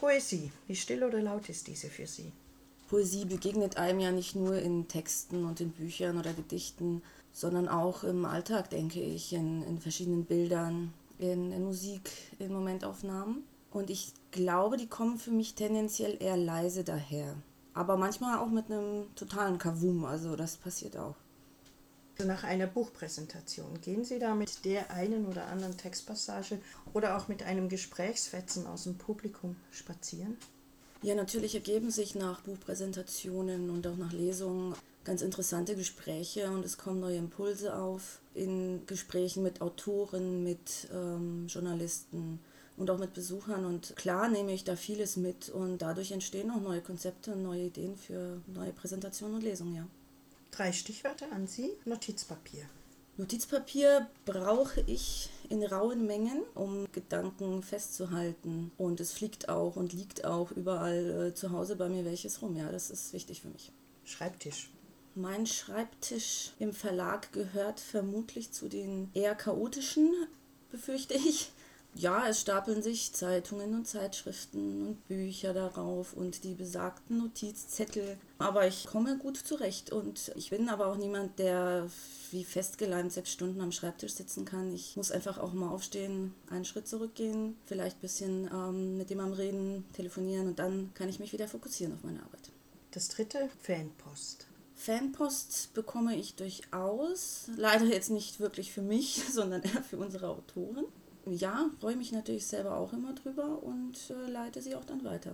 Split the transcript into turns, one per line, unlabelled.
Poesie, wie still oder laut ist diese für Sie?
Poesie begegnet einem ja nicht nur in Texten und in Büchern oder Gedichten, sondern auch im Alltag, denke ich, in, in verschiedenen Bildern, in, in Musik, in Momentaufnahmen. Und ich glaube, die kommen für mich tendenziell eher leise daher. Aber manchmal auch mit einem totalen Kavum, also das passiert auch.
Nach einer Buchpräsentation gehen Sie da mit der einen oder anderen Textpassage oder auch mit einem Gesprächsfetzen aus dem Publikum spazieren?
Ja, natürlich ergeben sich nach Buchpräsentationen und auch nach Lesungen ganz interessante Gespräche und es kommen neue Impulse auf in Gesprächen mit Autoren, mit ähm, Journalisten und auch mit Besuchern. Und klar nehme ich da vieles mit und dadurch entstehen auch neue Konzepte und neue Ideen für neue Präsentationen und Lesungen, ja.
Drei Stichwörter an Sie. Notizpapier.
Notizpapier brauche ich in rauen Mengen, um Gedanken festzuhalten. Und es fliegt auch und liegt auch überall äh, zu Hause bei mir welches rum. Ja, das ist wichtig für mich.
Schreibtisch.
Mein Schreibtisch im Verlag gehört vermutlich zu den eher chaotischen, befürchte ich. Ja, es stapeln sich Zeitungen und Zeitschriften und Bücher darauf und die besagten Notizzettel. Aber ich komme gut zurecht und ich bin aber auch niemand, der wie festgeleimt sechs Stunden am Schreibtisch sitzen kann. Ich muss einfach auch mal aufstehen, einen Schritt zurückgehen, vielleicht ein bisschen ähm, mit jemandem reden, telefonieren und dann kann ich mich wieder fokussieren auf meine Arbeit.
Das dritte, Fanpost.
Fanpost bekomme ich durchaus. Leider jetzt nicht wirklich für mich, sondern eher für unsere Autoren ja, freue mich natürlich selber auch immer drüber und äh, leite sie auch dann weiter.